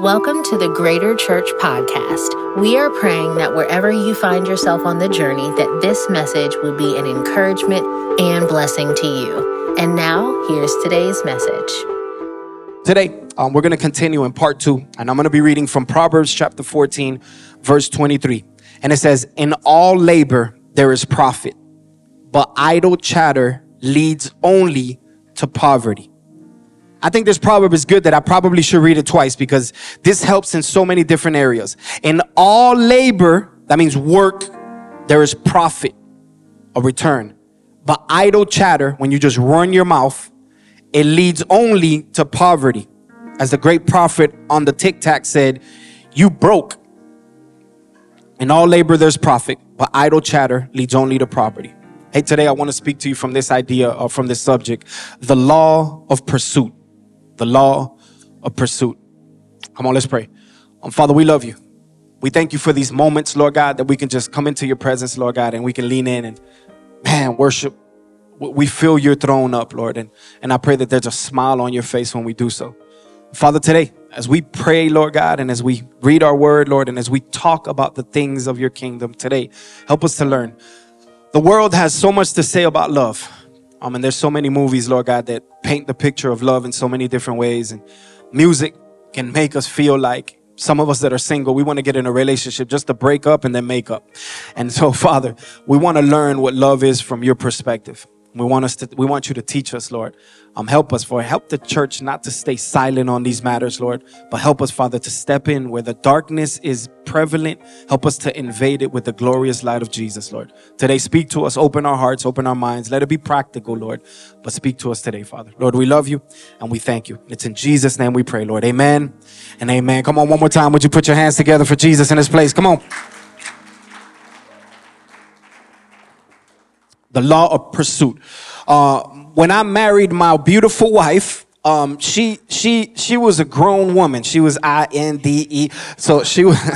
Welcome to the Greater Church Podcast. We are praying that wherever you find yourself on the journey, that this message will be an encouragement and blessing to you. And now, here's today's message. Today, um, we're going to continue in part two, and I'm going to be reading from Proverbs chapter 14, verse 23. And it says, In all labor there is profit, but idle chatter leads only to poverty. I think this proverb is good that I probably should read it twice because this helps in so many different areas. In all labor, that means work, there is profit, a return. But idle chatter, when you just run your mouth, it leads only to poverty. As the great prophet on the TikTok said, You broke. In all labor, there's profit, but idle chatter leads only to poverty. Hey, today I want to speak to you from this idea or from this subject the law of pursuit the law of pursuit. Come on, let's pray. Um, Father, we love you. We thank you for these moments, Lord God, that we can just come into your presence, Lord God, and we can lean in and, man, worship. We feel your throne up, Lord, and, and I pray that there's a smile on your face when we do so. Father, today, as we pray, Lord God, and as we read our word, Lord, and as we talk about the things of your kingdom today, help us to learn. The world has so much to say about love. Um, and there's so many movies, Lord God, that paint the picture of love in so many different ways. And music can make us feel like some of us that are single, we want to get in a relationship just to break up and then make up. And so, Father, we want to learn what love is from your perspective. We want us to, we want you to teach us, Lord. Um, help us, for help the church not to stay silent on these matters, Lord, but help us, Father, to step in where the darkness is prevalent. Help us to invade it with the glorious light of Jesus, Lord. Today, speak to us, open our hearts, open our minds. Let it be practical, Lord, but speak to us today, Father. Lord, we love you and we thank you. It's in Jesus' name we pray, Lord. Amen and amen. Come on, one more time. Would you put your hands together for Jesus in this place? Come on. The law of pursuit. Uh, when I married my beautiful wife, um, she she she was a grown woman. She was I N D E. So she was.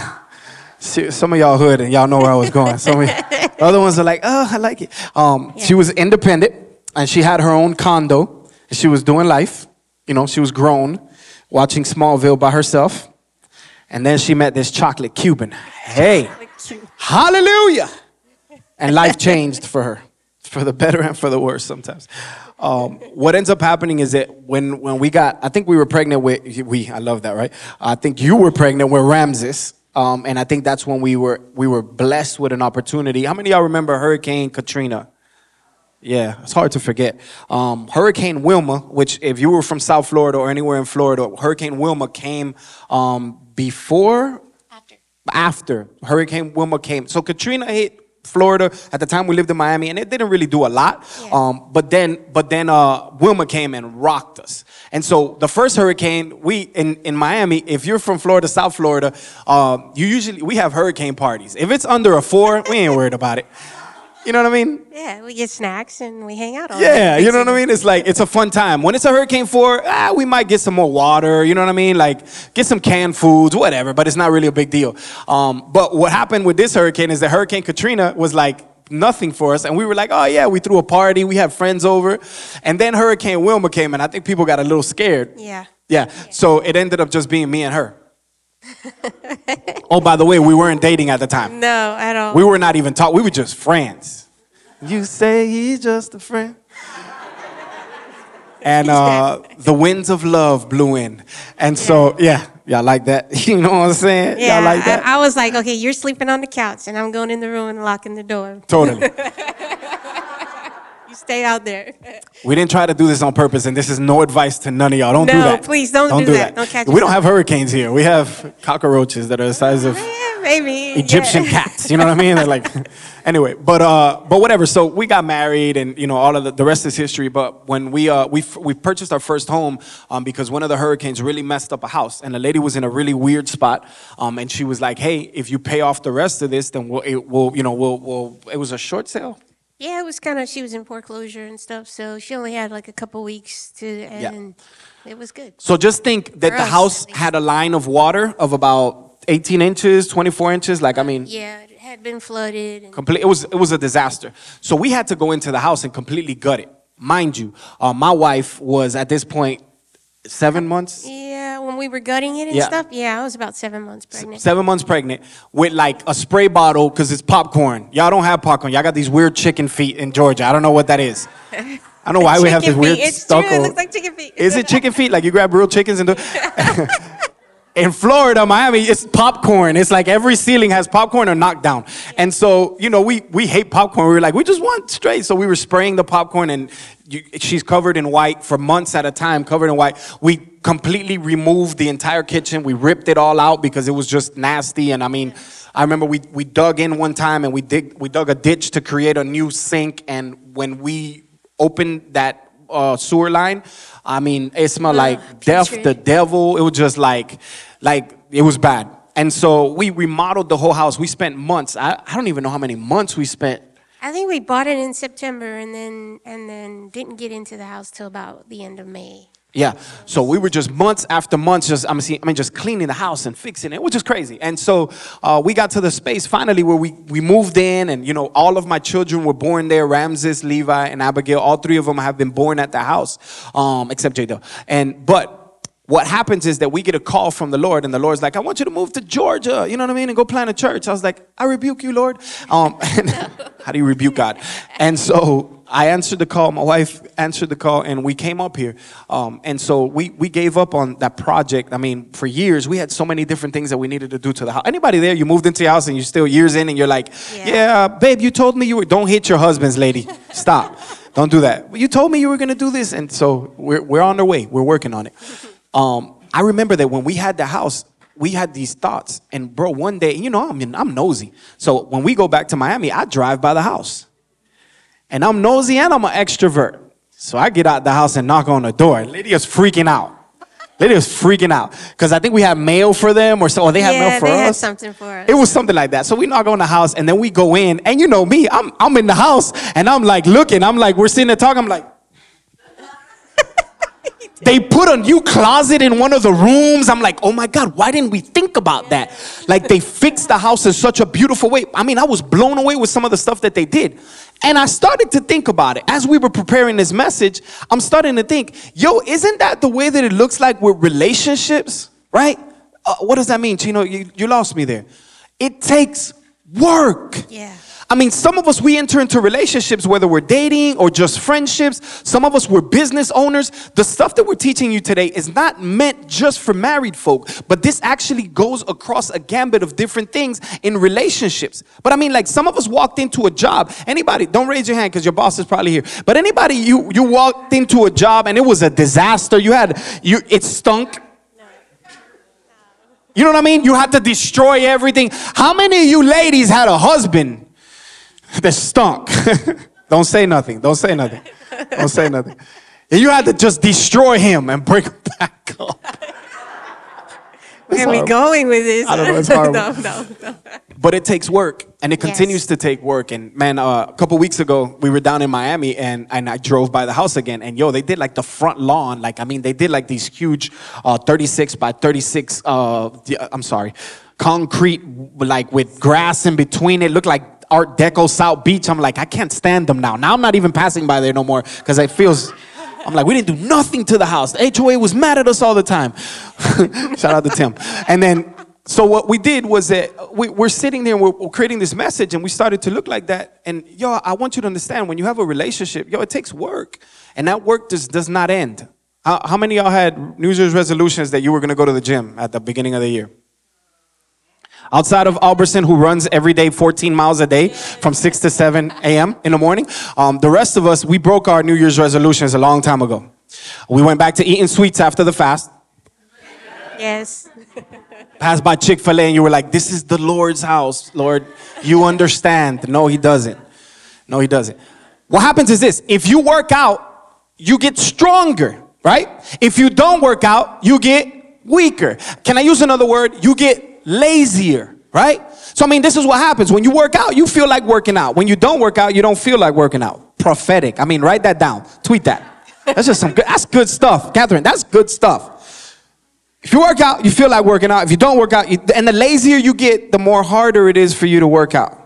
She, some of y'all hood and y'all know where I was going. Some of the other ones are like, oh, I like it. Um, yeah. She was independent and she had her own condo. And she was doing life. You know, she was grown, watching Smallville by herself. And then she met this chocolate Cuban. Hey, hallelujah! And life changed for her for the better and for the worse sometimes. Um, what ends up happening is that when, when we got, I think we were pregnant with, we, I love that, right? I think you were pregnant with Ramses. Um, and I think that's when we were, we were blessed with an opportunity. How many y'all remember Hurricane Katrina? Yeah, it's hard to forget. Um, Hurricane Wilma, which if you were from South Florida or anywhere in Florida, Hurricane Wilma came um, before, after, after Hurricane Wilma came. So Katrina hit Florida. At the time, we lived in Miami, and it didn't really do a lot. Yeah. Um, but then, but then uh, Wilma came and rocked us. And so the first hurricane, we in, in Miami, if you're from Florida, South Florida, uh, you usually we have hurricane parties. If it's under a four, we ain't worried about it. You know what I mean? Yeah, we get snacks and we hang out all Yeah, you know what I mean? It's like, it's a fun time. When it's a Hurricane 4, ah, we might get some more water, you know what I mean? Like, get some canned foods, whatever, but it's not really a big deal. Um, but what happened with this hurricane is that Hurricane Katrina was like, nothing for us. And we were like, oh, yeah, we threw a party. We had friends over. And then Hurricane Wilma came, and I think people got a little scared. Yeah. Yeah. yeah. So it ended up just being me and her. oh, by the way, we weren't dating at the time. No, at all. We were not even talking. We were just friends. You say he's just a friend. and uh, the winds of love blew in. And yeah. so, yeah, y'all like that? you know what I'm saying? Yeah, y'all like that? I, I was like, okay, you're sleeping on the couch, and I'm going in the room and locking the door. Totally. Stay out there. we didn't try to do this on purpose, and this is no advice to none of y'all. Don't no, do that. No, please don't, don't do, do, that. that. Don't catch we yourself. don't have hurricanes here. We have cockroaches that are the size of maybe Egyptian yeah. cats. You know what I mean? They're like, anyway, but uh, but whatever. So we got married, and you know all of the, the rest is history. But when we uh we we purchased our first home um, because one of the hurricanes really messed up a house, and the lady was in a really weird spot, um, and she was like, hey, if you pay off the rest of this, then we'll it, we'll you know we'll we'll it was a short sale. Yeah, it was kind of, she was in foreclosure and stuff, so she only had like a couple weeks to, and it was good. So just think that For the us, house at least. had a line of water of about 18 inches, 24 inches. Like, I mean, Yeah, it had been flooded. And, complete, it was it was a disaster. So we had to go into the house and completely gut it. Mind you, uh, my wife was at this point seven months. Yeah, when we were gutting it and Yeah. stuff. Yeah, I was about seven months pregnant. Seven months pregnant with like a spray bottle because it's popcorn. Y'all don't have popcorn. Y'all got these weird chicken feet in Georgia. I don't know what that is. I don't know why we have this Chicken weird feet. It's stucco. true. It looks like chicken feet. Is it chicken feet? Like you grab real chickens and do. In Florida, Miami, it's popcorn. It's like every ceiling has popcorn or knockdown. And so, you know, we, we hate popcorn. We were like, we just want straight. So we were spraying the popcorn and you, she's covered in white for months at a time, covered in white. We completely removed the entire kitchen. We ripped it all out because it was just nasty. And I mean, I remember we, we dug in one time and we dig, we dug a ditch to create a new sink. And when we opened that uh, sewer line, I mean, it smelled like death, the devil. It was just like, like it was bad. And so we remodeled the whole house. We spent months. I, I don't even know how many months we spent. I think we bought it in September and then and then didn't get into the house till about the end of May. Yeah. So we were just months after months, just I mean, just cleaning the house and fixing it, which is crazy. And so uh, we got to the space finally where we we moved in, and you know, all of my children were born there. Ramses, Levi, and Abigail. All three of them have been born at the house, um, except Jada. And but what happens is that we get a call from the Lord, and the Lord's like, I want you to move to Georgia, you know what I mean, and go plant a church. I was like, I rebuke you, Lord. Um, how do you rebuke God? And so I answered the call, my wife answered the call, and we came up here. Um, and so we, we gave up on that project. I mean, for years, we had so many different things that we needed to do to the house. Anybody there, you moved into your house and you're still years in, and you're like, Yeah. yeah, babe, you told me you were, don't hit your husbands, lady. Stop. Don't do that. You told me you were going to do this. And so we're, we're on our way. We're working on it. Um, I remember that when we had the house, we had these thoughts. And bro, one day, you know, I mean, I'm nosy. So when we go back to Miami, I drive by the house. And I'm nosy and I'm an extrovert. So I get out the house and knock on the door. Lydia's freaking out. Lydia's freaking out. Because I think we had mail for them or so. Or they had Yeah, mail for they had something for us. It was something like that. So we knock on the house and then we go in. And you know me, I'm, I'm in the house and I'm like looking. I'm like, we're sitting there talking. I'm like, they put a new closet in one of the rooms. I'm like, oh my God, why didn't we think about that? Like they fixed the house in such a beautiful way. I mean, I was blown away with some of the stuff that they did. And I started to think about it. As we were preparing this message, I'm starting to think, yo, isn't that the way that it looks like with relationships, right? Uh, what does that mean? Chino, you, you lost me there. It takes work. Yeah. I mean, some of us, we enter into relationships, whether we're dating or just friendships. Some of us, we're business owners. The stuff that we're teaching you today is not meant just for married folk, but this actually goes across a gambit of different things in relationships. But I mean, like some of us walked into a job. Anybody, don't raise your hand because your boss is probably here. But anybody, you, you walked into a job and it was a disaster. You had, you, it stunk. You know what I mean? You had to destroy everything. How many of you ladies had a husband that stunk? Don't say nothing. Don't say nothing. Don't say nothing. And you had to just destroy him and bring him back up. Where are we going with this? I don't know, it's horrible. no, no, no. But it takes work, and it Yes. continues to take work. And man, uh, a couple weeks ago, we were down in Miami, and, and I drove by the house again. And yo, they did like the front lawn. Like, I mean, they did like these huge uh, 36 by 36, uh, I'm sorry, concrete, like with grass in between it. Looked like Art Deco South Beach. I'm like, I can't stand them now. Now I'm not even passing by there no more because it feels. I'm like, we didn't do nothing to the house. The HOA was mad at us all the time. Shout out to Tim. And then, so what we did was that we, we're sitting there and we're, we're creating this message and we started to look like that. And yo, I want you to understand when you have a relationship, yo, it takes work. And that work just does not end. How, many y'all had New Year's resolutions that you were going to go to the gym at the beginning of the year? Outside of Alberson, who runs every day 14 miles a day from 6 to 7 a.m. in the morning. Um, the rest of us, we broke our New Year's resolutions a long time ago. We went back to eating sweets after the fast, Yes. passed by Chick fil A, and you were like, This is the Lord's house, Lord. You understand. No, He doesn't. No, He doesn't. What happens is this if you work out, you get stronger, right? If you don't work out, you get weaker. Can I use another word? You get lazier, right? So, I mean, this is what happens. When you work out, you feel like working out. When you don't work out, you don't feel like working out. Prophetic. I mean, write that down. Tweet that. That's just some good, that's good stuff. Catherine, that's good stuff. If you work out, you feel like working out. If you don't work out, you, and the lazier you get, the more harder it is for you to work out.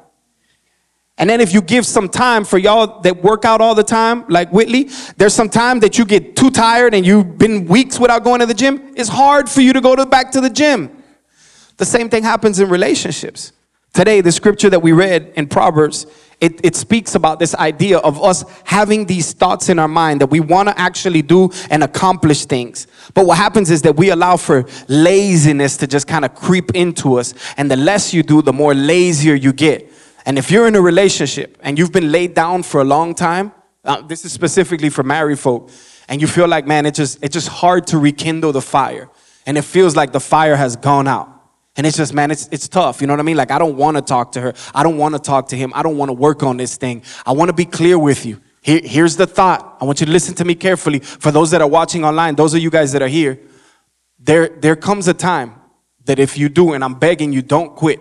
And then if you give some time for y'all that work out all the time, like Whitley, there's some time that you get too tired and you've been weeks without going to the gym. It's hard for you to go to, back to the gym. The same thing happens in relationships. Today, the scripture that we read in Proverbs, it, it speaks about this idea of us having these thoughts in our mind that we want to actually do and accomplish things. But what happens is that we allow for laziness to just kind of creep into us. And the less you do, the more lazier you get. And if you're in a relationship and you've been laid down for a long time, uh, this is specifically for married folk, and you feel like, man, it just, it's just hard to rekindle the fire. And it feels like the fire has gone out. And it's just, man, it's, it's tough. You know what I mean? Like, I don't want to talk to her. I don't want to talk to him. I don't want to work on this thing. I want to be clear with you. Here, here's the thought. I want you to listen to me carefully. For those that are watching online, those of you guys that are here, there, there comes a time that if you do, and I'm begging you, don't quit.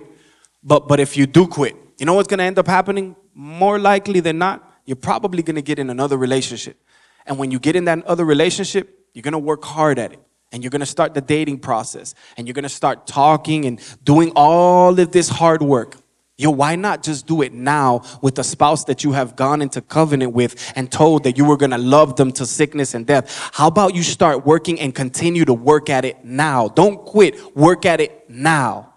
But, but if you do quit, you know what's going to end up happening? More likely than not, you're probably going to get in another relationship. And when you get in that other relationship, you're going to work hard at it. And you're going to start the dating process. And you're going to start talking and doing all of this hard work. Yo, why not just do it now with the spouse that you have gone into covenant with and told that you were going to love them to sickness and death? How about you start working and continue to work at it now? Don't quit. Work at it now.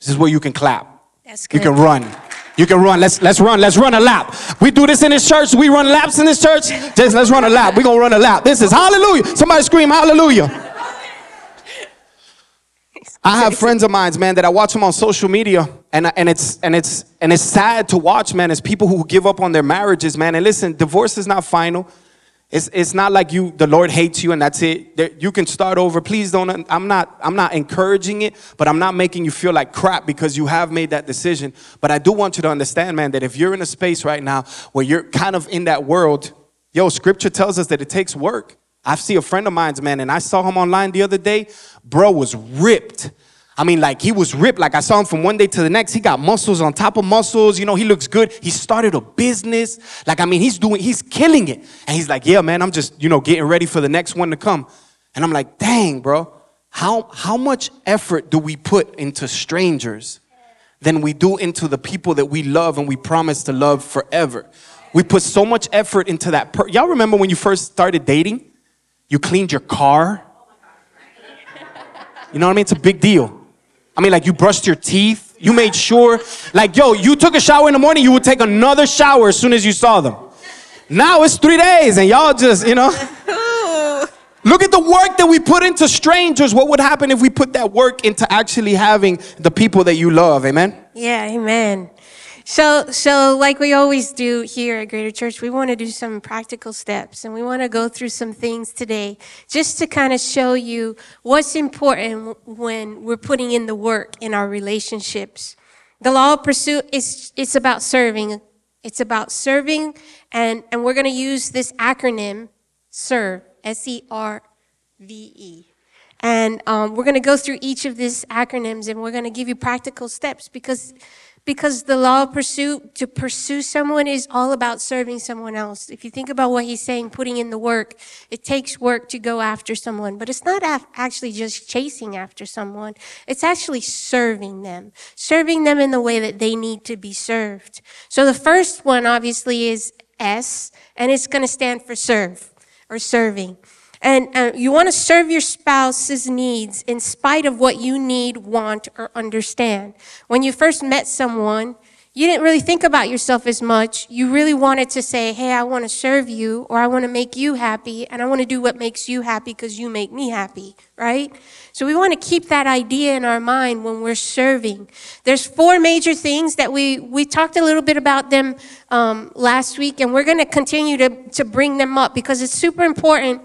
This is where you can clap. That's good. You can run. You can run. Let's let's run. Let's run a lap. We do this in this church. We run laps in this church. Just let's run a lap. We're gonna run a lap. This is hallelujah. Somebody scream hallelujah. I have friends of mine, man, that I watch them on social media, and and it's and it's and it's sad to watch, man. It's people who give up on their marriages, man. And listen, divorce is not final. It's, it's not like you the Lord hates you and that's it. There, you can start over. Please don't. I'm not I'm not encouraging it, but I'm not making you feel like crap because you have made that decision. But I do want you to understand, man, that if you're in a space right now where you're kind of in that world, yo, Scripture tells us that it takes work. I see a friend of mine's man, and I saw him online the other day. Bro was ripped. I mean, like he was ripped. Like I saw him from one day to the next. He got muscles on top of muscles. You know, he looks good. He started a business. Like, I mean, he's doing, he's killing it. And he's like, yeah, man, I'm just, you know, getting ready for the next one to come. And I'm like, dang, bro, how, how much effort do we put into strangers than we do into the people that we love and we promise to love forever? We put so much effort into that. Per- Y'all remember when you first started dating? You cleaned your car. You know what I mean? It's a big deal. I mean, like you brushed your teeth. You made sure, like, yo, you took a shower in the morning, you would take another shower as soon as you saw them. Now it's three days, and y'all just, you know. Look at the work that we put into strangers. What would happen if we put that work into actually having the people that you love? Amen? Yeah, amen. So, so like we always do here at Greater Church, we want to do some practical steps and we want to go through some things today just to kind of show you what's important when we're putting in the work in our relationships. The law of pursuit is it's about serving. It's about serving and, and we're going to use this acronym, SERVE, S-E-R-V-E. And um, we're going to go through each of these acronyms and we're going to give you practical steps because because the law of pursuit to pursue someone is all about serving someone else. If you think about what he's saying, putting in the work, it takes work to go after someone, but it's not af- actually just chasing after someone. It's actually serving them, serving them in the way that they need to be served. So the first one obviously is S, and it's going to stand for serve or serving. And uh, you want to serve your spouse's needs in spite of what you need, want, or understand. When you first met someone, you didn't really think about yourself as much. You really wanted to say, hey, I want to serve you, or I want to make you happy, and I want to do what makes you happy because you make me happy, right? So we want to keep that idea in our mind when we're serving. There's four major things that we, we talked a little bit about them um, last week, and we're going to continue to, to bring them up because it's super important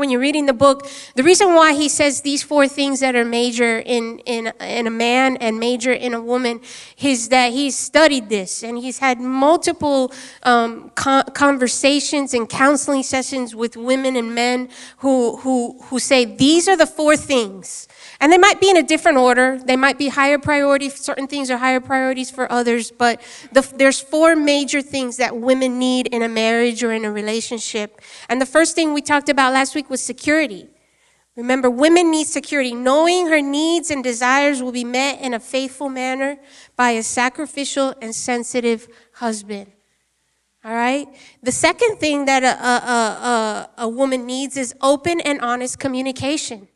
when you're reading the book, the reason why he says these four things that are major in, in, in a man and major in a woman is that he's studied this and he's had multiple um, con- conversations and counseling sessions with women and men who, who, who say these are the four things. And they might be in a different order. They might be higher priority. Certain things are higher priorities for others. But the, there's four major things that women need in a marriage or in a relationship. And the first thing we talked about last week was security. Remember, women need security. Knowing her needs and desires will be met in a faithful manner by a sacrificial and sensitive husband. All right? The second thing that a, a, a, a, woman needs is open and honest communication.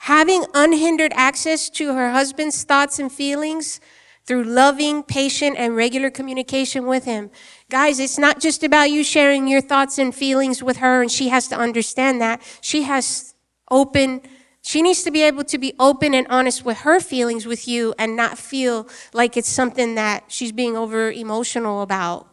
Having unhindered access to her husband's thoughts and feelings through loving, patient, and regular communication with him. Guys, it's not just about you sharing your thoughts and feelings with her, and she has to understand that. She has open, she needs to be able to be open and honest with her feelings with you and not feel like it's something that she's being over emotional about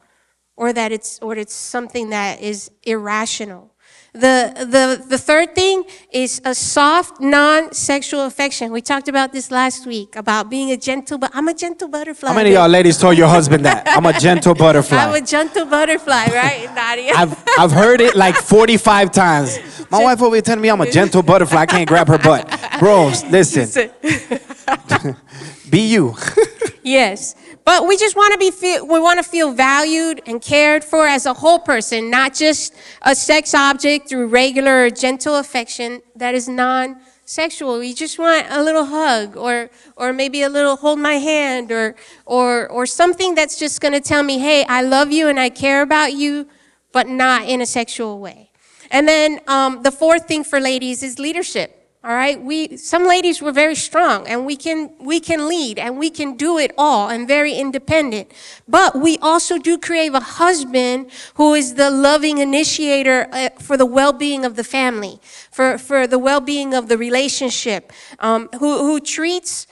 or that it's or it's something that is irrational. The, the, the third thing is a soft, non-sexual affection. We talked about this last week about being a gentle, but I'm a gentle butterfly. How many of y'all ladies told your husband that? I'm a gentle butterfly. I'm a gentle butterfly, right, Nadia? I've, I've heard it like 45 times. My wife over here telling me I'm a gentle butterfly. I can't grab her butt. Bro, listen. Be you. yes. But we just want to be feel, we want to feel valued and cared for as a whole person, not just a sex object through regular or gentle affection that is non-sexual. We just want a little hug or or maybe a little hold my hand or or or something that's just going to tell me, "Hey, I love you and I care about you," but not in a sexual way. And then um, the fourth thing for ladies is leadership. All right, we some ladies were very strong and we can we can lead and we can do it all and very independent. But we also do crave a husband who is the loving initiator uh, for the well-being of the family, for for the well-being of the relationship, um, who who treats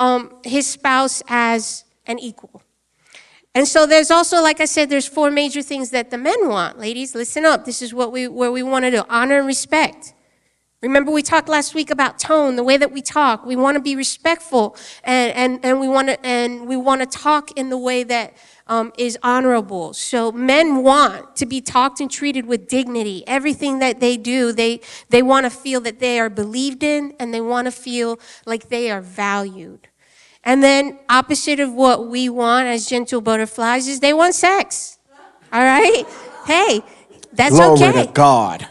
um, his spouse as an equal. And so there's also, like I said, there's four major things that the men want. Ladies, listen up. This is what we where we want to honor and respect. Remember, we talked last week about tone, the way that we talk. We want to be respectful, and, and, and we want to and we want to talk in the way that um, is honorable. So men want to be talked and treated with dignity. Everything that they do, they they want to feel that they are believed in, and they want to feel like they are valued. And then, opposite of what we want as gentle butterflies is they want sex. All right, hey, that's Glory okay. to God.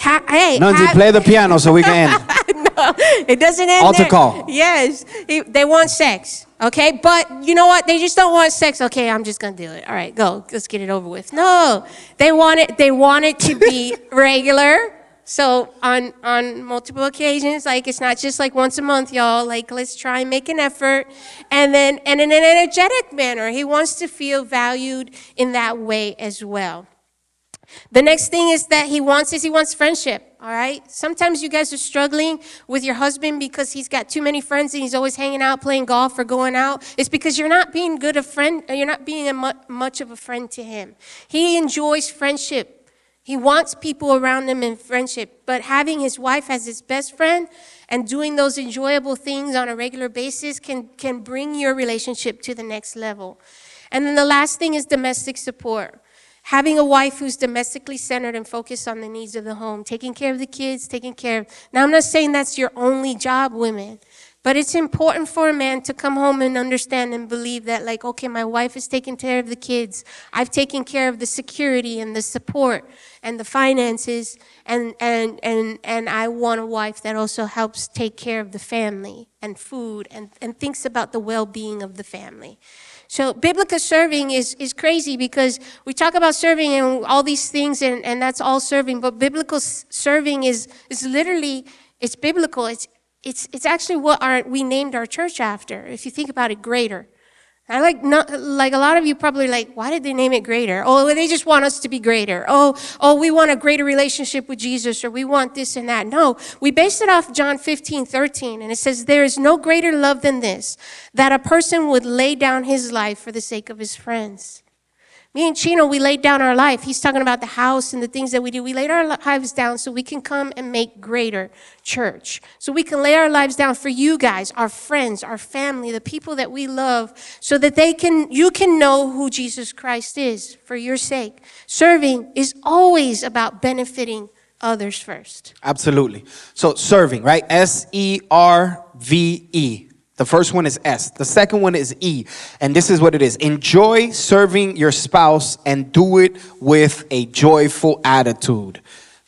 Ha- hey, Nunzi, ha- play the piano so we can end. no, it doesn't end Altar there. call. Yes, it- they want sex. Okay, but you know what? They just don't want sex. Okay, I'm just gonna do it. All right, go. Let's get it over with. No, they want it. They want it to be regular. So on on multiple occasions, like it's not just like once a month, y'all. Like let's try and make an effort, and then and in an energetic manner, he wants to feel valued in that way as well. The next thing is that he wants is he wants friendship. All right. Sometimes you guys are struggling with your husband because he's got too many friends and he's always hanging out, playing golf, or going out. It's because you're not being good a friend. Or you're not being a mu- much of a friend to him. He enjoys friendship. He wants people around him in friendship. But having his wife as his best friend and doing those enjoyable things on a regular basis can can bring your relationship to the next level. And then the last thing is domestic support. Having a wife who's domestically centered and focused on the needs of the home, taking care of the kids, taking care of. Now, I'm not saying that's your only job, women, but it's important for a man to come home and understand and believe that, like, okay, my wife is taking care of the kids. I've taken care of the security and the support and the finances, and, and, and, and I want a wife that also helps take care of the family and food and, and thinks about the well being of the family. So biblical serving is, is crazy because we talk about serving and all these things and, and that's all serving, but biblical serving is, is literally, it's biblical. It's, it's, it's actually what our, we named our church after, if you think about it, greater. I like not like a lot of you probably like, why did they name it greater? Oh, they just want us to be greater. Oh, oh, we want a greater relationship with Jesus, or we want this and that. No, we based it off John 15, 13, and it says, There is no greater love than this, that a person would lay down his life for the sake of his friends. Me and Chino, we laid down our life. He's talking about the house and the things that we do. We laid our lives down so we can come and make greater church. So we can lay our lives down for you guys, our friends, our family, the people that we love, so that they can, you can know who Jesus Christ is for your sake. Serving is always about benefiting others first. Absolutely. So serving, right? S E R V E. The first one is S. The second one is E. And this is what it is. Enjoy serving your spouse and do it with a joyful attitude.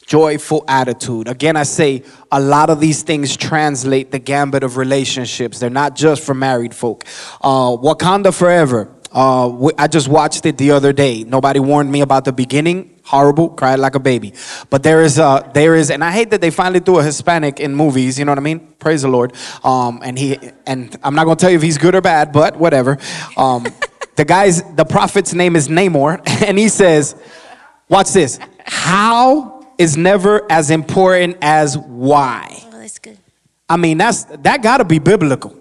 joyful attitude. Again, I say a lot of these things translate the gambit of relationships. They're not just for married folk. Uh, Wakanda Forever. Uh, I just watched it the other day. Nobody warned me about the beginning. Horrible, cried like a baby. But there is, a, there is, and I hate that they finally threw a Hispanic in movies. You know what I mean? Praise the Lord. Um, and he, and I'm not gonna tell you if he's good or bad, but whatever. Um, the guy's, the prophet's name is Namor, and he says, "Watch this. How is never as important as why. Oh, that's good. I mean, that's that got to be biblical.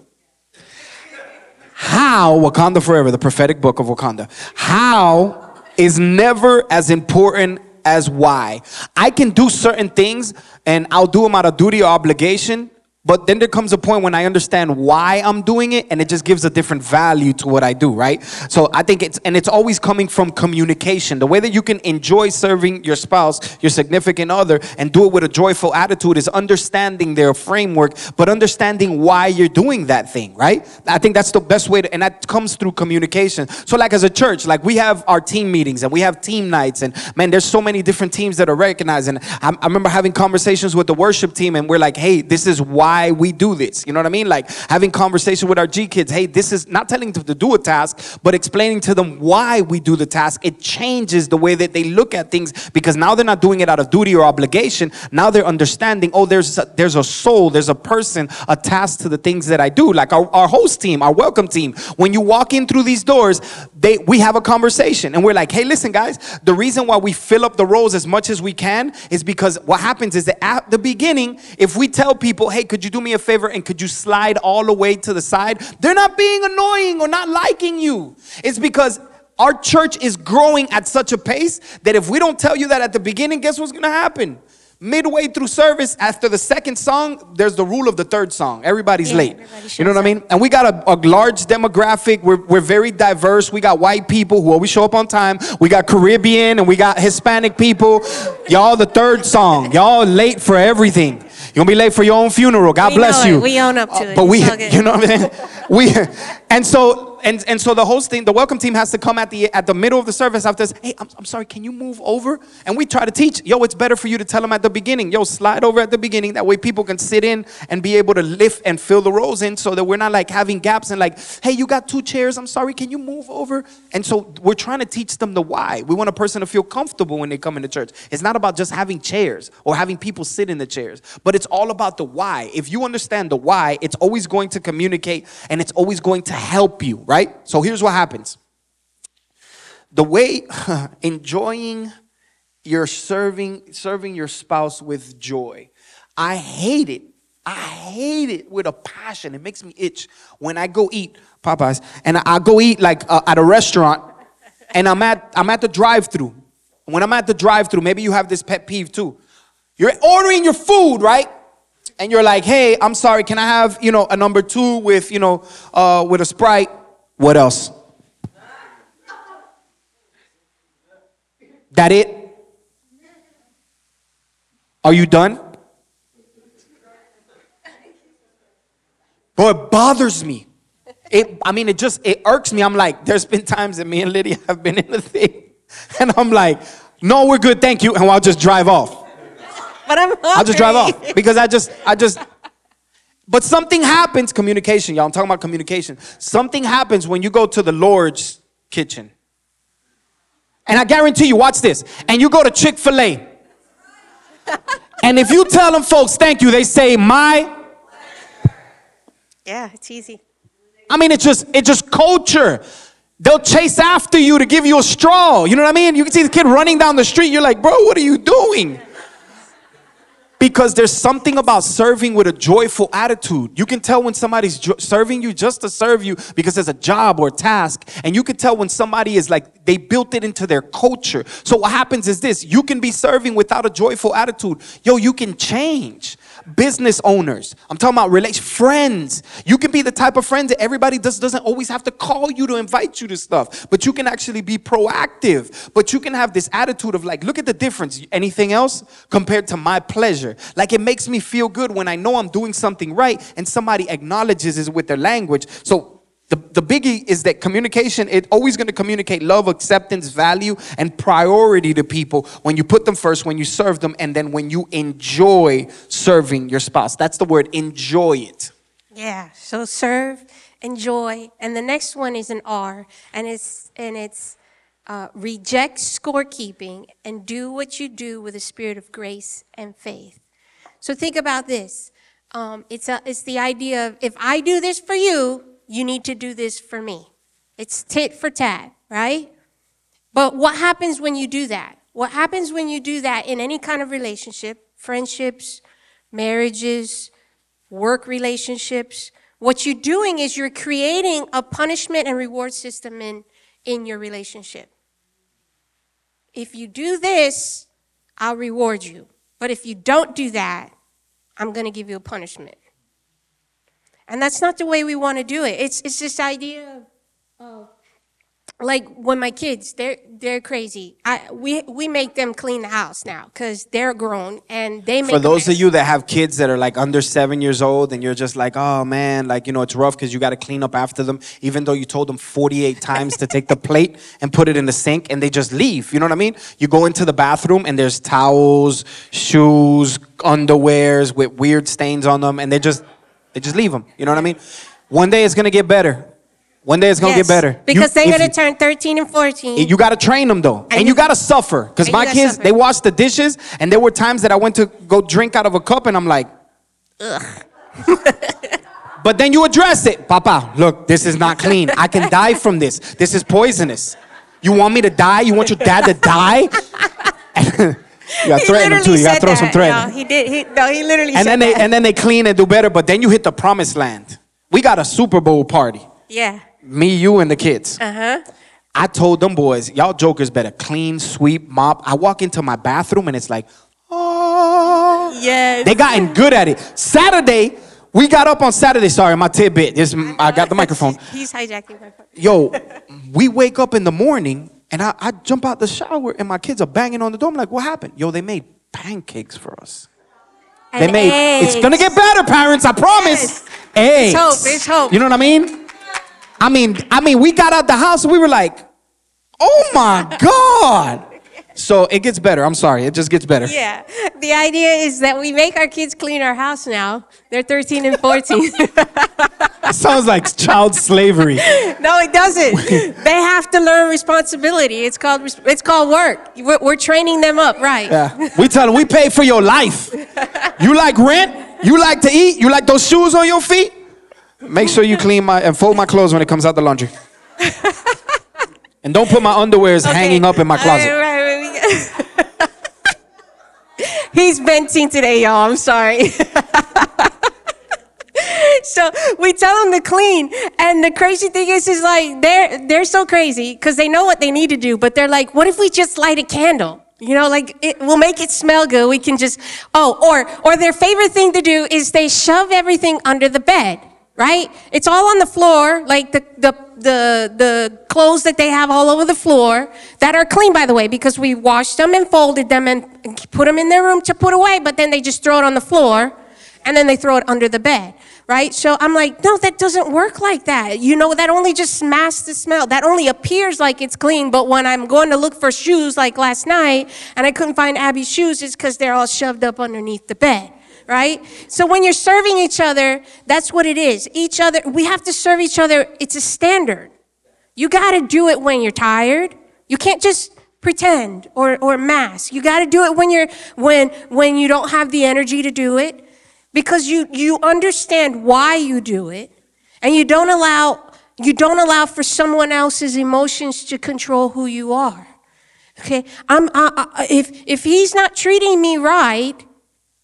How Wakanda Forever, the prophetic book of Wakanda. How is never as important as why. I can do certain things and I'll do them out of duty or obligation, but then there comes a point when I understand why I'm doing it and it just gives a different value to what I do, right? So I think it's, and it's always coming from communication. The way that you can enjoy serving your spouse, your significant other, and do it with a joyful attitude is understanding their framework, but understanding why you're doing that thing, right? I think that's the best way to, and that comes through communication. So, like as a church, like we have our team meetings and we have team nights, and man, there's so many different teams that are recognized. And I, I remember having conversations with the worship team, and we're like, hey, this is why why we do this. You know what I mean? Like having conversation with our G kids. Hey, this is not telling them to do a task, but explaining to them why we do the task. It changes the way that they look at things because now they're not doing it out of duty or obligation. Now they're understanding, oh, there's a, there's a soul, there's a person attached to the things that I do. Like our, our host team, our welcome team. When you walk in through these doors, they we have a conversation and we're like, hey, listen, guys, the reason why we fill up the roles as much as we can is because what happens is that at the beginning, if we tell people, hey, could you do me a favor and could you slide all the way to the side? They're not being annoying or not liking you. It's because our church is growing at such a pace that if we don't tell you that at the beginning, guess what's gonna happen? midway through service after the second song there's the rule of the third song. Everybody's Yeah, late. everybody you know what i mean? and we got a, a large demographic. We're, we're very diverse. We got white people who always show up on time. We got caribbean and we got hispanic people. Y'all the third song. Y'all late for everything you're gonna be late for your own funeral god We bless know it. you We own up to it. but we It's you know what i mean we and so and, and so the hosting, the welcome team has to come at the at the middle of the service after this. Hey, I'm, I'm sorry, can you move over? And we try to teach. Yo, it's better for you to tell them at the beginning. Yo, slide over at the beginning. That way people can sit in and be able to lift and fill the rows in so that we're not like having gaps and like, hey, you got two chairs. I'm sorry, can you move over? And so we're trying to teach them the why. We want a person to feel comfortable when they come into church. It's not about just having chairs or having people sit in the chairs, but it's all about the why. If you understand the why, it's always going to communicate and it's always going to help you, right? So here's what happens. The way enjoying your serving serving your spouse with joy. I hate it. I hate it with a passion. It makes me itch when I go eat Popeyes and I, go eat like uh, at a restaurant and I'm at I'm at the drive-through. When I'm at the drive-through, maybe you have this pet peeve too. You're ordering your food, right? And you're like, "Hey, I'm sorry. Can I have you know a number two with you know uh, with a sprite? What else? That it? Are you done? Bro, it bothers me. It, I mean, it just it irks me. I'm like, there's been times that me and Lydia have been in the thing, and I'm like, no, we're good, thank you, and I'll just drive off. But I'm I'll just drive off because I just, I just. But something happens. Communication, y'all. I'm talking about communication. Something happens when you go to the Lord's kitchen, and I guarantee you, watch this. And you go to Chick Fil A, and if you tell them folks thank you, they say my. Yeah, it's easy. I mean, it's just it's just culture. They'll chase after you to give you a straw. You know what I mean? You can see the kid running down the street. You're like, bro, what are you doing? Because there's something about serving with a joyful attitude. You can tell when somebody's jo- serving you just to serve you because there's a job or a task. And you can tell when somebody is like, they built it into their culture. So what happens is this you can be serving without a joyful attitude. Yo, you can change. Business owners, I'm talking about relation friends. You can be the type of friend that everybody just doesn't always have to call you to invite you to stuff, but you can actually be proactive. But you can have this attitude of like, look at the difference. Anything else compared to my pleasure? Like it makes me feel good when I know I'm doing something right and somebody acknowledges it with their language. So The, the biggie is that communication, it's always going to communicate love, acceptance, value, and priority to people when you put them first, when you serve them, and then when you enjoy serving your spouse. That's the word, enjoy it. Yeah. So serve, enjoy, and the next one is an R, and it's and it's uh, reject scorekeeping and do what you do with a spirit of grace and faith. So think about this. Um, it's a, it's the idea of if I do this for you, you need to do this for me. It's tit for tat, right? But what happens when you do that? What happens when you do that in any kind of relationship, friendships, marriages, work relationships? What you're doing is you're creating a punishment and reward system in, in your relationship. If you do this, I'll reward you. But if you don't do that, I'm going to give you a punishment. And that's not the way we want to do it. It's, it's this idea of, of like when my kids, they're, they're crazy. I, we, we make them clean the house now because they're grown and they make For those of you that have kids that are like under seven years old and you're just like, oh man, like, you know, it's rough because you got to clean up after them, even though you told them 48 times to take the plate and put it in the sink and they just leave. You know what I mean? You go into the bathroom and there's towels, shoes, underwears with weird stains on them and they just, they just leave them. You know what I mean? One day it's going to get better. One day it's going to Yes, get better. Because You- they're if going you- to turn 13 and 14. you got to train them though, and, And you you- got to suffer. Because my kids, suffer. they wash the dishes, and there were times that I went to go drink out of a cup, and I'm like, ugh. but then you address it, Papa. Look, this is not clean. I can die from this. This is poisonous. You want me to die? You want your dad to die? you got threaten him too. You got to throw some that. threat. No, he did. He, no, he literally and said then they that. and then they clean and do better. But then you hit the promised land. We got a Super Bowl party. yeah. Me, you, and the kids. Uh huh. I told them boys, y'all jokers better clean, sweep, mop. I walk into my bathroom and it's like, oh. Yes. They gotten good at it. Saturday, we got up on Saturday. Sorry, my tidbit. This, I got the microphone. He's hijacking my phone. Yo, we wake up in the morning and I, I jump out the shower and my kids are banging on the door. I'm like, what happened? Yo, they made pancakes for us. They And made. It's gonna get better, parents. I promise. Eggs. It's hope, it's hope. You know what I mean? I mean, I mean, we got out the house and we were like, "Oh my god!" So it gets better. I'm sorry, it just gets better. Yeah. The idea is that we make our kids clean our house now. They're 13 and 14. that sounds like child slavery. no, it doesn't. they have to learn responsibility. It's called it's called work. We're, we're training them up, right? Yeah. We tell them we pay for your life. You like rent? You like to eat? You like those shoes on your feet? Make sure you clean my and fold my clothes when it comes out the laundry. And don't put my underwears Okay. hanging up in my closet. right. He's venting today, y'all. I'm sorry. so we tell them to clean, and the crazy thing is, is like they're they're so crazy because they know what they need to do, but they're like, what if we just light a candle? You know, like it will make it smell good. We can just oh, or or their favorite thing to do is they shove everything under the bed right? It's all on the floor, like the, the, the, the clothes that they have all over the floor that are clean, by the way, because we washed them and folded them and put them in their room to put away, but then they just throw it on the floor and then they throw it under the bed, right? So I'm like, no, that doesn't work like that. You know, that only just masks the smell. That only appears like it's clean, but when I'm going to look for shoes like last night and I couldn't find Abby's shoes, it's because they're all shoved up underneath the bed right? So when you're serving each other, that's what it is. Each other, we have to serve each other. It's a standard. You got to do it when you're tired. You can't just pretend or, or mask. You got to do it when you're when when you don't have the energy to do it because you you understand why you do it and you don't allow you don't allow for someone else's emotions to control who you are. Okay? I'm I, I, if if he's not treating me right,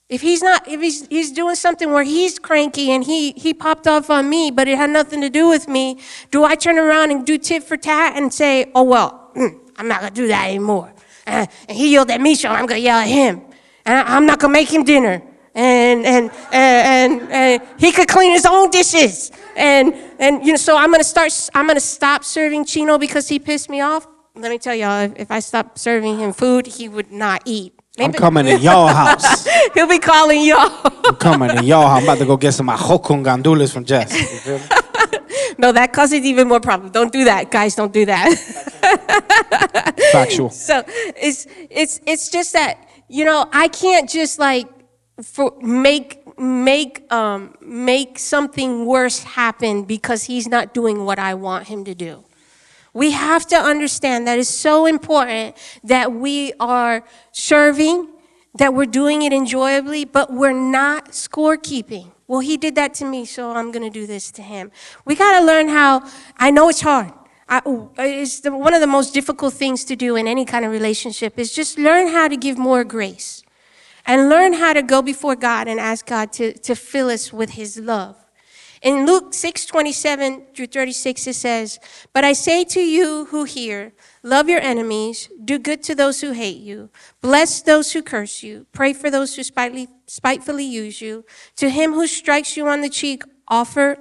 if he's not, if he's, he's doing something where he's cranky and he, he popped off on me, but it had nothing to do with me, do I turn around and do tit for tat and say, oh, well, mm, I'm not going to do that anymore. Uh, and he yelled at me, so I'm going to yell at him. And I, am not going to make him dinner. And, and, and, and, and he could clean his own dishes. And, and, you know, so I'm going to start, I'm going to stop serving Chino because he pissed me off. Let me tell y'all, if, if I stopped serving him food, he would not eat. I'm coming to your house. He'll be calling y'all. I'm coming to your house. I'm about to go get some arroz con gandules from Jess. You feel me? no, that causes even more problems. Don't do that, guys. Don't do that. Factual. so it's it's it's just that you know I can't just like for make make um make something worse happen because he's not doing what I want him to do. We have to understand that it's so important that we are serving, that we're doing it enjoyably, but we're not scorekeeping. Well, he did that to me, so I'm going to do this to him. We got to learn how, I know it's hard. I, it's the, one of the most difficult things to do in any kind of relationship is just learn how to give more grace and learn how to go before God and ask God to, to fill us with his love. In Luke 6 27 through 36, it says, But I say to you who hear, love your enemies, do good to those who hate you, bless those who curse you, pray for those who spitefully, spitefully use you. To him who strikes you on the cheek, offer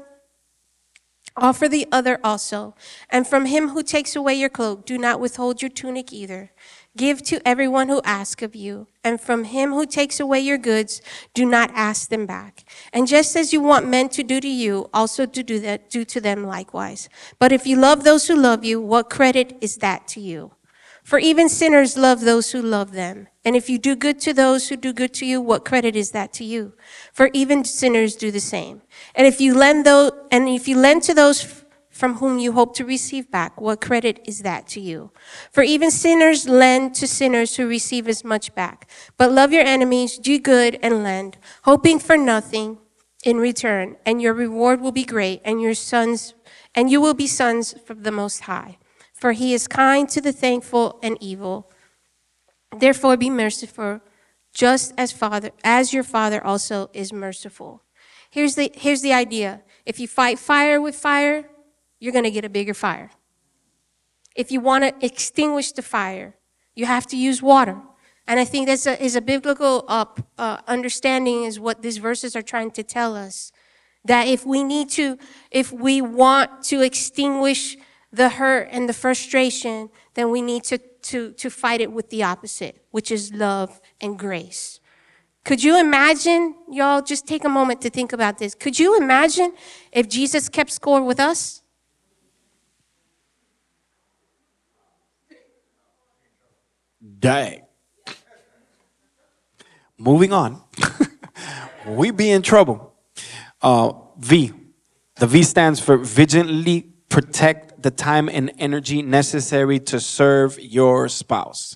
Offer the other also. And from him who takes away your cloak, do not withhold your tunic either. Give to everyone who asks of you, and from him who takes away your goods, do not ask them back. And just as you want men to do to you, also to do that, do to them likewise. But if you love those who love you, what credit is that to you? For even sinners love those who love them. And if you do good to those who do good to you, what credit is that to you? For even sinners do the same. And if you lend those, and if you lend to those from whom you hope to receive back, what credit is that to you? For even sinners lend to sinners who receive as much back. But love your enemies, do good, and lend, hoping for nothing in return, and your reward will be great, and your sons, and you will be sons from the Most High. For he is kind to the thankful and evil. Therefore be merciful, just as Father, as your Father also is merciful. Here's the, here's the idea. If you fight fire with fire, you're going to get a bigger fire. If you want to extinguish the fire, you have to use water. And I think that's a, is a biblical uh, uh, understanding is what these verses are trying to tell us. That if we need to, if we want to extinguish the hurt and the frustration, then we need to, to, to fight it with the opposite, which is love and grace. Could you imagine, y'all, just take a moment to think about this. Could you imagine if Jesus kept score with us? Dang. Moving on. we be in trouble. Uh, v. The V stands for vigilantly protect the time and energy necessary to serve your spouse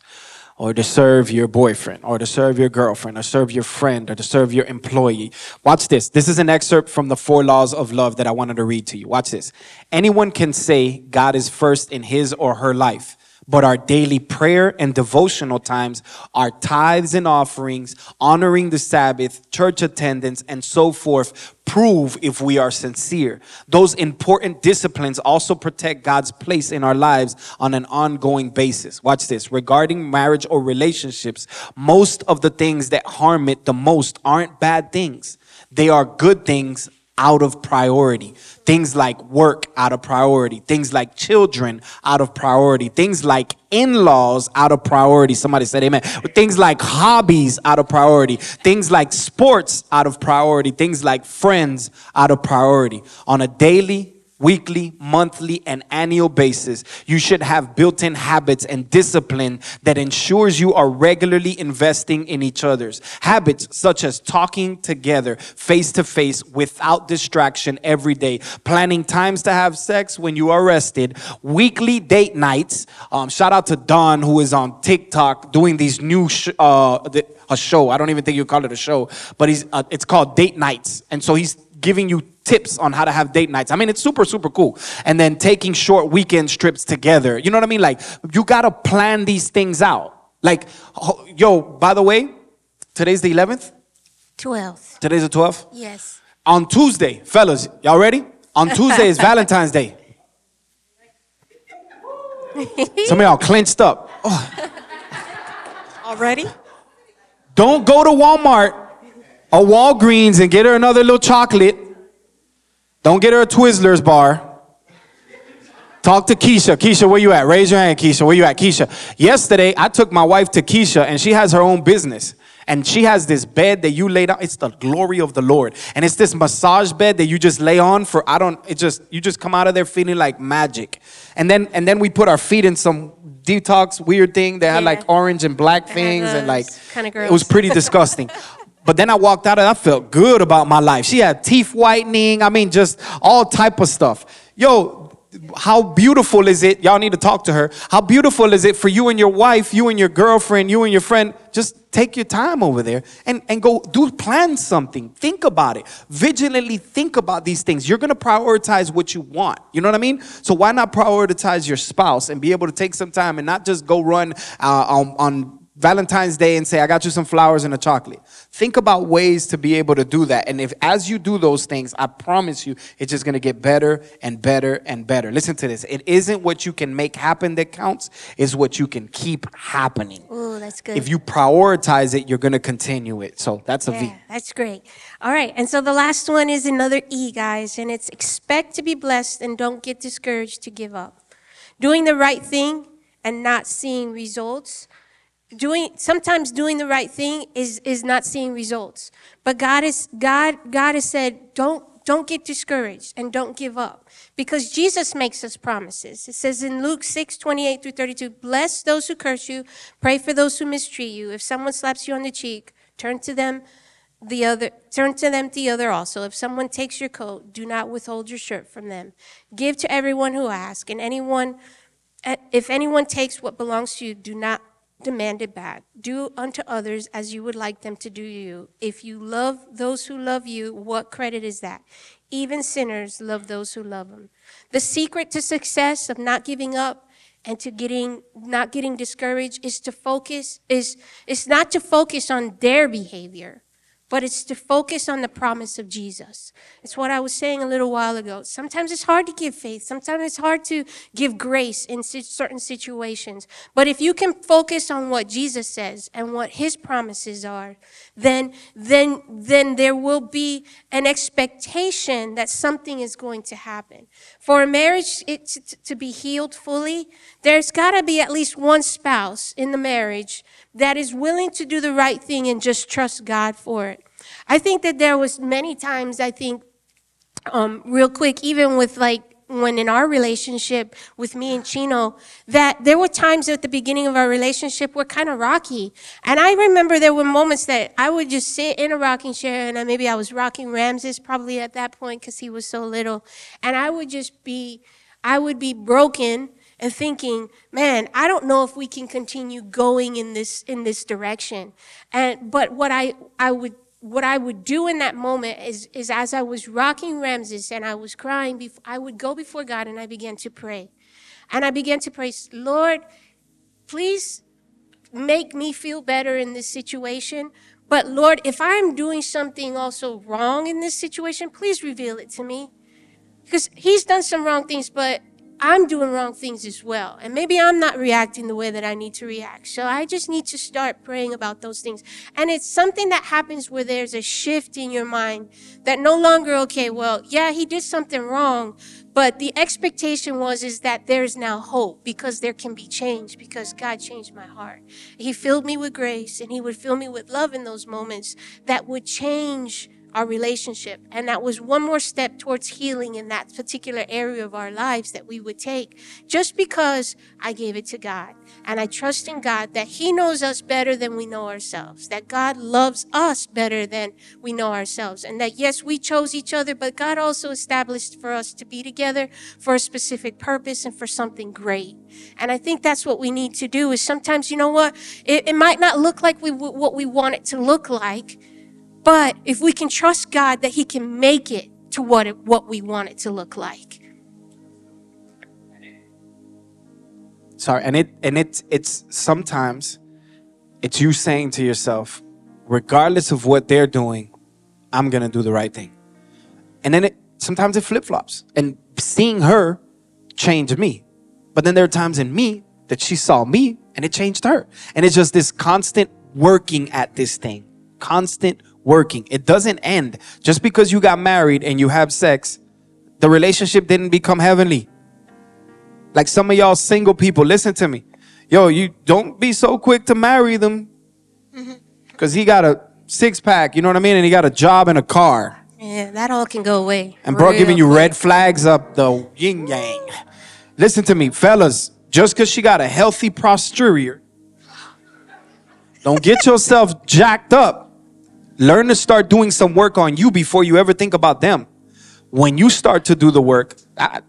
or to serve your boyfriend or to serve your girlfriend or serve your friend or to serve your employee. Watch this. This is an excerpt from the four laws of love that I wanted to read to you. Watch this. Anyone can say God is first in his or her life but our daily prayer and devotional times, our tithes and offerings, honoring the Sabbath, church attendance, and so forth prove if we are sincere. Those important disciplines also protect God's place in our lives on an ongoing basis. Watch this. Regarding marriage or relationships, most of the things that harm it the most aren't bad things. They are good things out of priority. Things like work out of priority. Things like children out of priority. Things like in-laws out of priority. Somebody said amen. Things like hobbies out of priority. Things like sports out of priority. Things like friends out of priority. On a daily weekly, monthly, and annual basis, you should have built in habits and discipline that ensures you are regularly investing in each other's. Habits such as talking together face to face without distraction every day, planning times to have sex when you are rested, weekly date nights. Um, shout out to Don, who is on TikTok doing these new sh- uh, a show. I don't even think you call it a show, but he's uh, it's called Date Nights, and so he's giving you tips on how to have date nights. I mean, it's super, super cool. And then taking short weekend trips together. You know what I mean? Like, you gotta plan these things out. Like, yo, by the way, today's the 11th? 12th. Today's the 12th? Yes. On Tuesday, fellas, y'all ready? On Tuesday is Valentine's Day. Some of y'all clenched up. Oh. Already? Don't go to Walmart or Walgreens and get her another little chocolate. Don't get her a Twizzlers bar. Talk to Keisha. Keisha, where you at? Raise your hand, Keisha. Where you at? Keisha. Yesterday, I took my wife to Keisha, and she has her own business. and she has this bed that you lay down. It's the glory of the Lord. And it's this massage bed that you just lay on for I don't it just you just come out of there feeling like magic. And then and then we put our feet in some detox weird thing that had like orange and black things and like. Kinda it was pretty disgusting. But then I walked out and I felt good about my life. She had teeth whitening. I mean, just all type of stuff. Yo, how beautiful is it? Y'all need to talk to her. How beautiful is it for you and your wife, you and your girlfriend, you and your friend? Just take your time over there and, and go do plan something. Think about it. Vigilantly think about these things. You're gonna prioritize what you want. You know what I mean? So why not prioritize your spouse and be able to take some time and not just go run uh, on, on Valentine's Day and say, I got you some flowers and a chocolate. Think about ways to be able to do that. And if as you do those things, I promise you, it's just gonna get better and better and better. Listen to this. It isn't what you can make happen that counts, it's what you can keep happening. Oh, that's good. If you prioritize it, you're gonna continue it. So that's a V. Yeah, that's great. All right, and so the last one is another E, guys, and it's expect to be blessed and don't get discouraged to give up. Doing the right thing and not seeing results. Doing sometimes doing the right thing is is not seeing results. But God is God God has said don't don't get discouraged and don't give up because Jesus makes us promises. It says in Luke 6, 28 through 32, bless those who curse you, pray for those who mistreat you. If someone slaps you on the cheek, turn to them the other turn to them the other also if someone takes your coat do not withhold your shirt from them give to everyone who asks and anyone if anyone takes what belongs to you do not demand it back. Do unto others as you would like them to do you. If you love those who love you what credit is that? Even sinners love those who love them the secret to success of not giving up and to getting not getting discouraged is to focus is is not to focus on their behavior but it's to focus on the promise of Jesus. It's what I was saying a little while ago. Sometimes it's hard to give faith. Sometimes it's hard to give grace in certain situations. But if you can focus on what Jesus says and what his promises are, then then then there will be an expectation that something is going to happen. For a marriage to, to be healed fully, there's got to be at least one spouse in the marriage that is willing to do the right thing and just trust God for it. I think that there was many times I think um, real quick, even with like when in our relationship with me and Chino, that there were times at the beginning of our relationship were kind of rocky. And I remember there were moments that I would just sit in a rocking chair and maybe I was rocking Ramses probably at that point because he was so little. And I would just be, I would be broken and thinking, man, I don't know if we can continue going in this in this direction. And but what I I would what I would do in that moment is is as I was rocking Ramses and I was crying, I would go before God and I began to pray, and I began to pray, Lord, please make me feel better in this situation. But Lord, if I'm doing something also wrong in this situation, please reveal it to me because he's done some wrong things, but I'm doing wrong things as well. And maybe I'm not reacting the way that I need to react. So I just need to start praying about those things. And it's something that happens where there's a shift in your mind that no longer, okay, well, yeah, he did something wrong, but the expectation was is that there's now hope because there can be change because God changed my heart. He filled me with grace and he would fill me with love in those moments that would change our relationship. And that was one more step towards healing in that particular area of our lives that we would take just because I gave it to God. And I trust in God that He knows us better than we know ourselves, that God loves us better than we know ourselves. And that yes, we chose each other, but God also established for us to be together for a specific purpose and for something great. And I think that's what we need to do is sometimes, you know what? It, it might not look like we, what we want it to look like, but if we can trust God that He can make it to what it, what we want it to look like. Sorry, and it and it's it's sometimes it's you saying to yourself, regardless of what they're doing, I'm gonna do the right thing. And then it sometimes it flip flops. And seeing her changed me. But then there are times in me that she saw me and it changed her. And it's just this constant working at this thing. Constant working. It doesn't end. Just because you got married and you have sex, the relationship didn't become heavenly. Like some of y'all single people, listen to me. Yo, you don't be so quick to marry them. Mm-hmm. because he got a six pack, you know what I mean? And he got a job and a car. Yeah, that all can go away. And bro giving you quick. red flags up the yin yang. Listen to me, fellas. Just because she got a healthy posterior, don't get yourself jacked up. Learn to start doing some work on you before you ever think about them. When you start to do the work,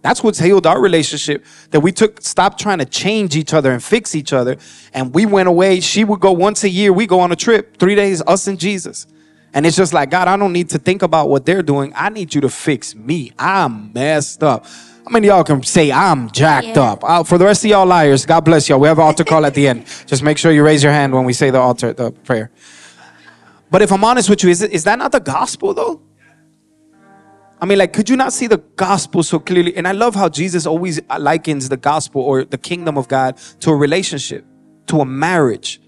that's what's healed our relationship. That we took, stopped trying to change each other and fix each other. And we went away. She would go once a year. We go on a trip, three days, us and Jesus. And it's just like, God, I don't need to think about what they're doing. I need you to fix me. I'm messed up. How many of y'all can say I'm jacked Yeah. up? Uh, for the rest of y'all liars, God bless y'all. We have an altar call at the end. Just make sure you raise your hand when we say the altar, the prayer. But if I'm honest with you, is, is that not the gospel though? I mean, like, could you not see the gospel so clearly? And I love how Jesus always likens the gospel or the kingdom of God to a relationship, to a marriage.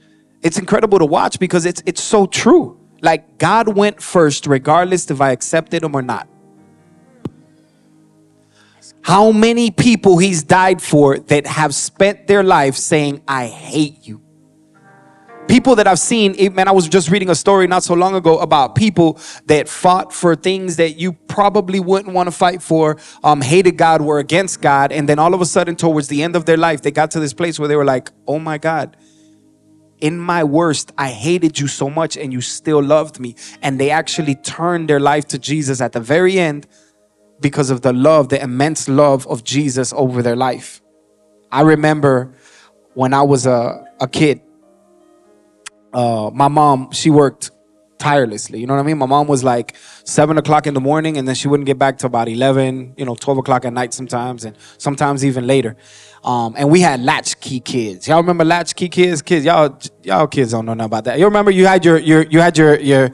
It's incredible to watch because it's it's so true. Like God went first, regardless if I accepted him or not. How many people he's died for that have spent their life saying, I hate you? People that I've seen, man, I was just reading a story not so long ago about people that fought for things that you probably wouldn't want to fight for, um, hated God, were against God, and then all of a sudden, towards the end of their life, they got to this place where they were like, oh my God. In my worst, I hated you so much and you still loved me. And they actually turned their life to Jesus at the very end because of the love, the immense love of Jesus over their life. I remember when I was a, a kid, uh, my mom, she worked tirelessly. You know what I mean? My mom was like seven o'clock in the morning, and then she wouldn't get back till about eleven, you know, twelve o'clock at night sometimes, and sometimes even later. Um, and we had latchkey kids. Y'all remember latchkey kids? Kids, y'all, y'all kids don't know nothing about that. You remember you had your, your, you had your, your.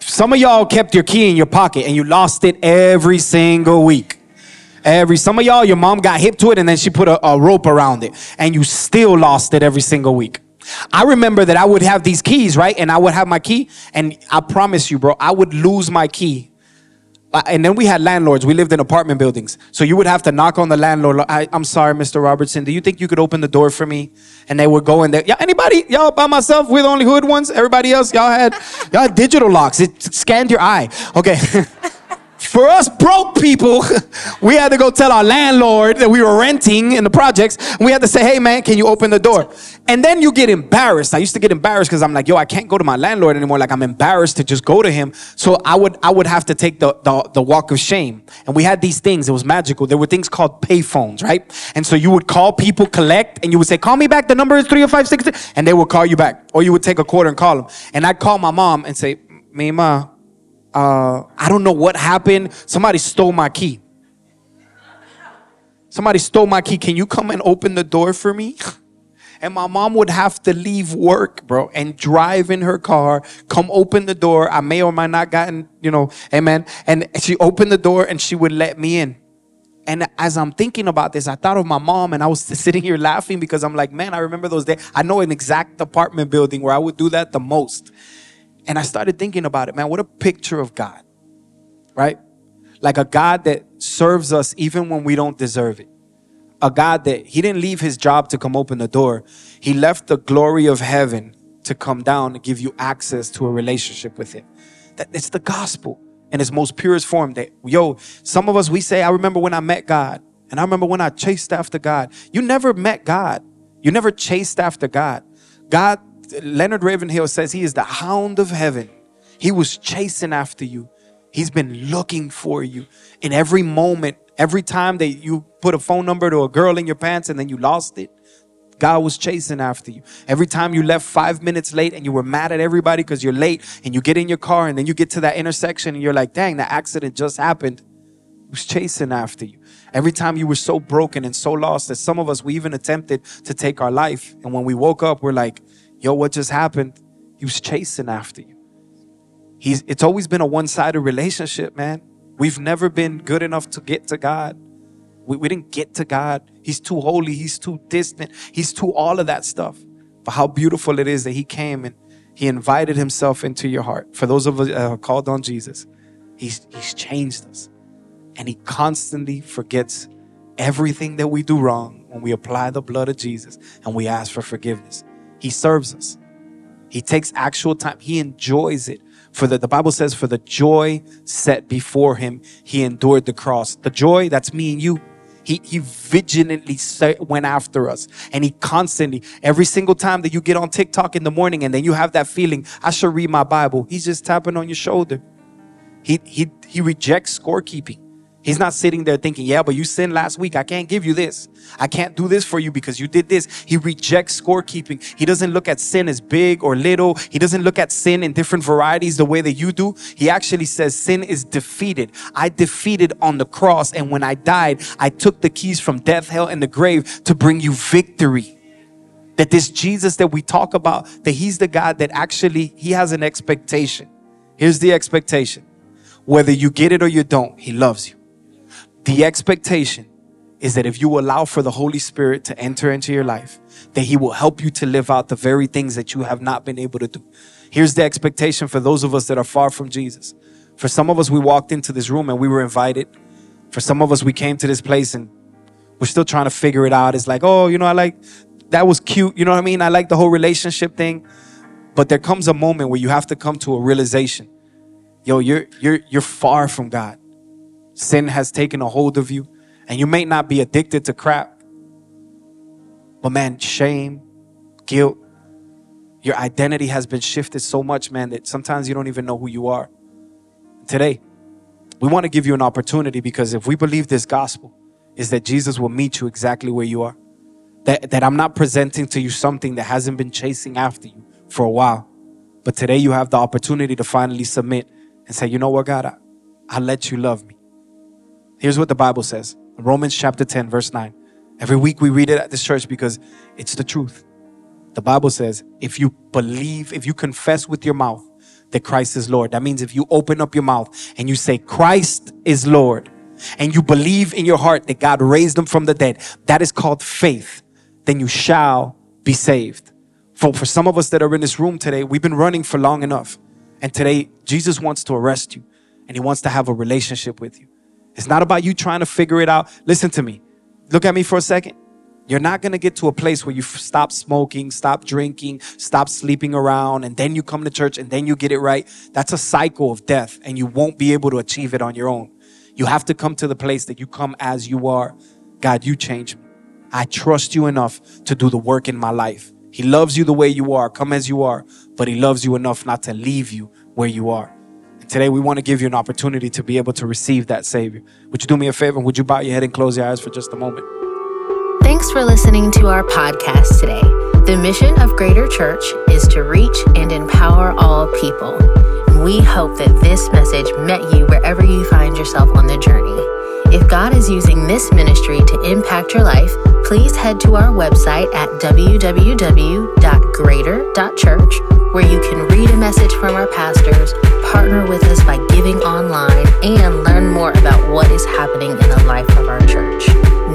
Some of y'all kept your key in your pocket and you lost it every single week. Every some of y'all, your mom got hip to it and then she put a, a rope around it, and you still lost it every single week. I remember that I would have these keys, right? And I would have my key, and I promise you, bro, I would lose my key. Uh, And then we had landlords. We lived in apartment buildings. So you would have to knock on the landlord. I, I'm sorry, Mr. Robertson. Do you think you could open the door for me? And they would go in there. Yeah, anybody? Y'all by myself? We're the only hood ones. Everybody else, y'all had y'all had digital locks. It scanned your eye. Okay. For us broke people, we had to go tell our landlord that we were renting in the projects. We had to say, hey man, can you open the door? And then you get embarrassed. I used to get embarrassed because I'm like, yo, I can't go to my landlord anymore. Like I'm embarrassed to just go to him. So I would I would have to take the, the, the walk of shame. And we had these things, it was magical. There were things called payphones, right? And so you would call people, collect, and you would say, call me back. The number is 30560. And they would call you back. Or you would take a quarter and call them. And I'd call my mom and say, me, Mima, uh, I don't know what happened. Somebody stole my key. Somebody stole my key. Can you come and open the door for me? And my mom would have to leave work, bro, and drive in her car, come open the door. I may or might not gotten, you know, amen. And she opened the door and she would let me in. And as I'm thinking about this, I thought of my mom and I was sitting here laughing because I'm like, man, I remember those days. I know an exact apartment building where I would do that the most. And I started thinking about it, man, what a picture of God, right? Like a God that serves us even when we don't deserve it. A God that He didn't leave His job to come open the door, He left the glory of heaven to come down and give you access to a relationship with Him. That it's the gospel in its most purest form. That yo, some of us we say, I remember when I met God, and I remember when I chased after God. You never met God. You never chased after God. God, Leonard Ravenhill says he is the hound of heaven. He was chasing after you. He's been looking for you in every moment, every time that you put a phone number to a girl in your pants and then you lost it. God was chasing after you. Every time you left five minutes late and you were mad at everybody because you're late and you get in your car and then you get to that intersection and you're like, dang, that accident just happened. He was chasing after you. Every time you were so broken and so lost that some of us, we even attempted to take our life. And when we woke up, we're like, yo, what just happened? He was chasing after you. He's, it's always been a one sided relationship, man. We've never been good enough to get to God. We, we didn't get to God. He's too holy. He's too distant. He's too all of that stuff. But how beautiful it is that He came and He invited Himself into your heart. For those of us uh, called on Jesus, He's He's changed us, and He constantly forgets everything that we do wrong when we apply the blood of Jesus and we ask for forgiveness. He serves us. He takes actual time. He enjoys it. For the, the Bible says, for the joy set before him, he endured the cross. The joy, that's me and you. He, he vigilantly went after us. And he constantly, every single time that you get on TikTok in the morning and then you have that feeling, I should read my Bible, he's just tapping on your shoulder. He, he, he rejects scorekeeping. He's not sitting there thinking, yeah, but you sinned last week. I can't give you this. I can't do this for you because you did this. He rejects scorekeeping. He doesn't look at sin as big or little. He doesn't look at sin in different varieties the way that you do. He actually says sin is defeated. I defeated on the cross. And when I died, I took the keys from death, hell, and the grave to bring you victory. That this Jesus that we talk about, that he's the God that actually, he has an expectation. Here's the expectation. Whether you get it or you don't, he loves you. The expectation is that if you allow for the Holy Spirit to enter into your life, that He will help you to live out the very things that you have not been able to do. Here's the expectation for those of us that are far from Jesus. For some of us, we walked into this room and we were invited. For some of us, we came to this place and we're still trying to figure it out. It's like, oh, you know, I like that was cute. You know what I mean? I like the whole relationship thing. But there comes a moment where you have to come to a realization. Yo, you're you're you're far from God. Sin has taken a hold of you, and you may not be addicted to crap. But man, shame, guilt, your identity has been shifted so much, man, that sometimes you don't even know who you are. Today, we want to give you an opportunity because if we believe this gospel, is that Jesus will meet you exactly where you are. That, that I'm not presenting to you something that hasn't been chasing after you for a while. But today you have the opportunity to finally submit and say, you know what, God, I, I'll let you love me. Here's what the Bible says Romans chapter 10, verse 9. Every week we read it at this church because it's the truth. The Bible says, if you believe, if you confess with your mouth that Christ is Lord, that means if you open up your mouth and you say, Christ is Lord, and you believe in your heart that God raised him from the dead, that is called faith, then you shall be saved. For, for some of us that are in this room today, we've been running for long enough. And today, Jesus wants to arrest you and he wants to have a relationship with you. It's not about you trying to figure it out. Listen to me. Look at me for a second. You're not going to get to a place where you stop smoking, stop drinking, stop sleeping around, and then you come to church and then you get it right. That's a cycle of death, and you won't be able to achieve it on your own. You have to come to the place that you come as you are. God, you change me. I trust you enough to do the work in my life. He loves you the way you are. Come as you are, but He loves you enough not to leave you where you are. Today, we want to give you an opportunity to be able to receive that Savior. Would you do me a favor? Would you bow your head and close your eyes for just a moment? Thanks for listening to our podcast today. The mission of Greater Church is to reach and empower all people. We hope that this message met you wherever you find yourself on the journey. If God is using this ministry to impact your life, please head to our website at www.greater.church where you can read a message from our pastors, partner with us by giving online, and learn more about what is happening in the life of our church.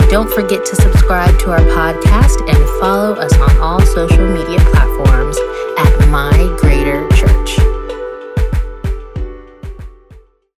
Don't forget to subscribe to our podcast and follow us on all social media platforms at My Greater Church.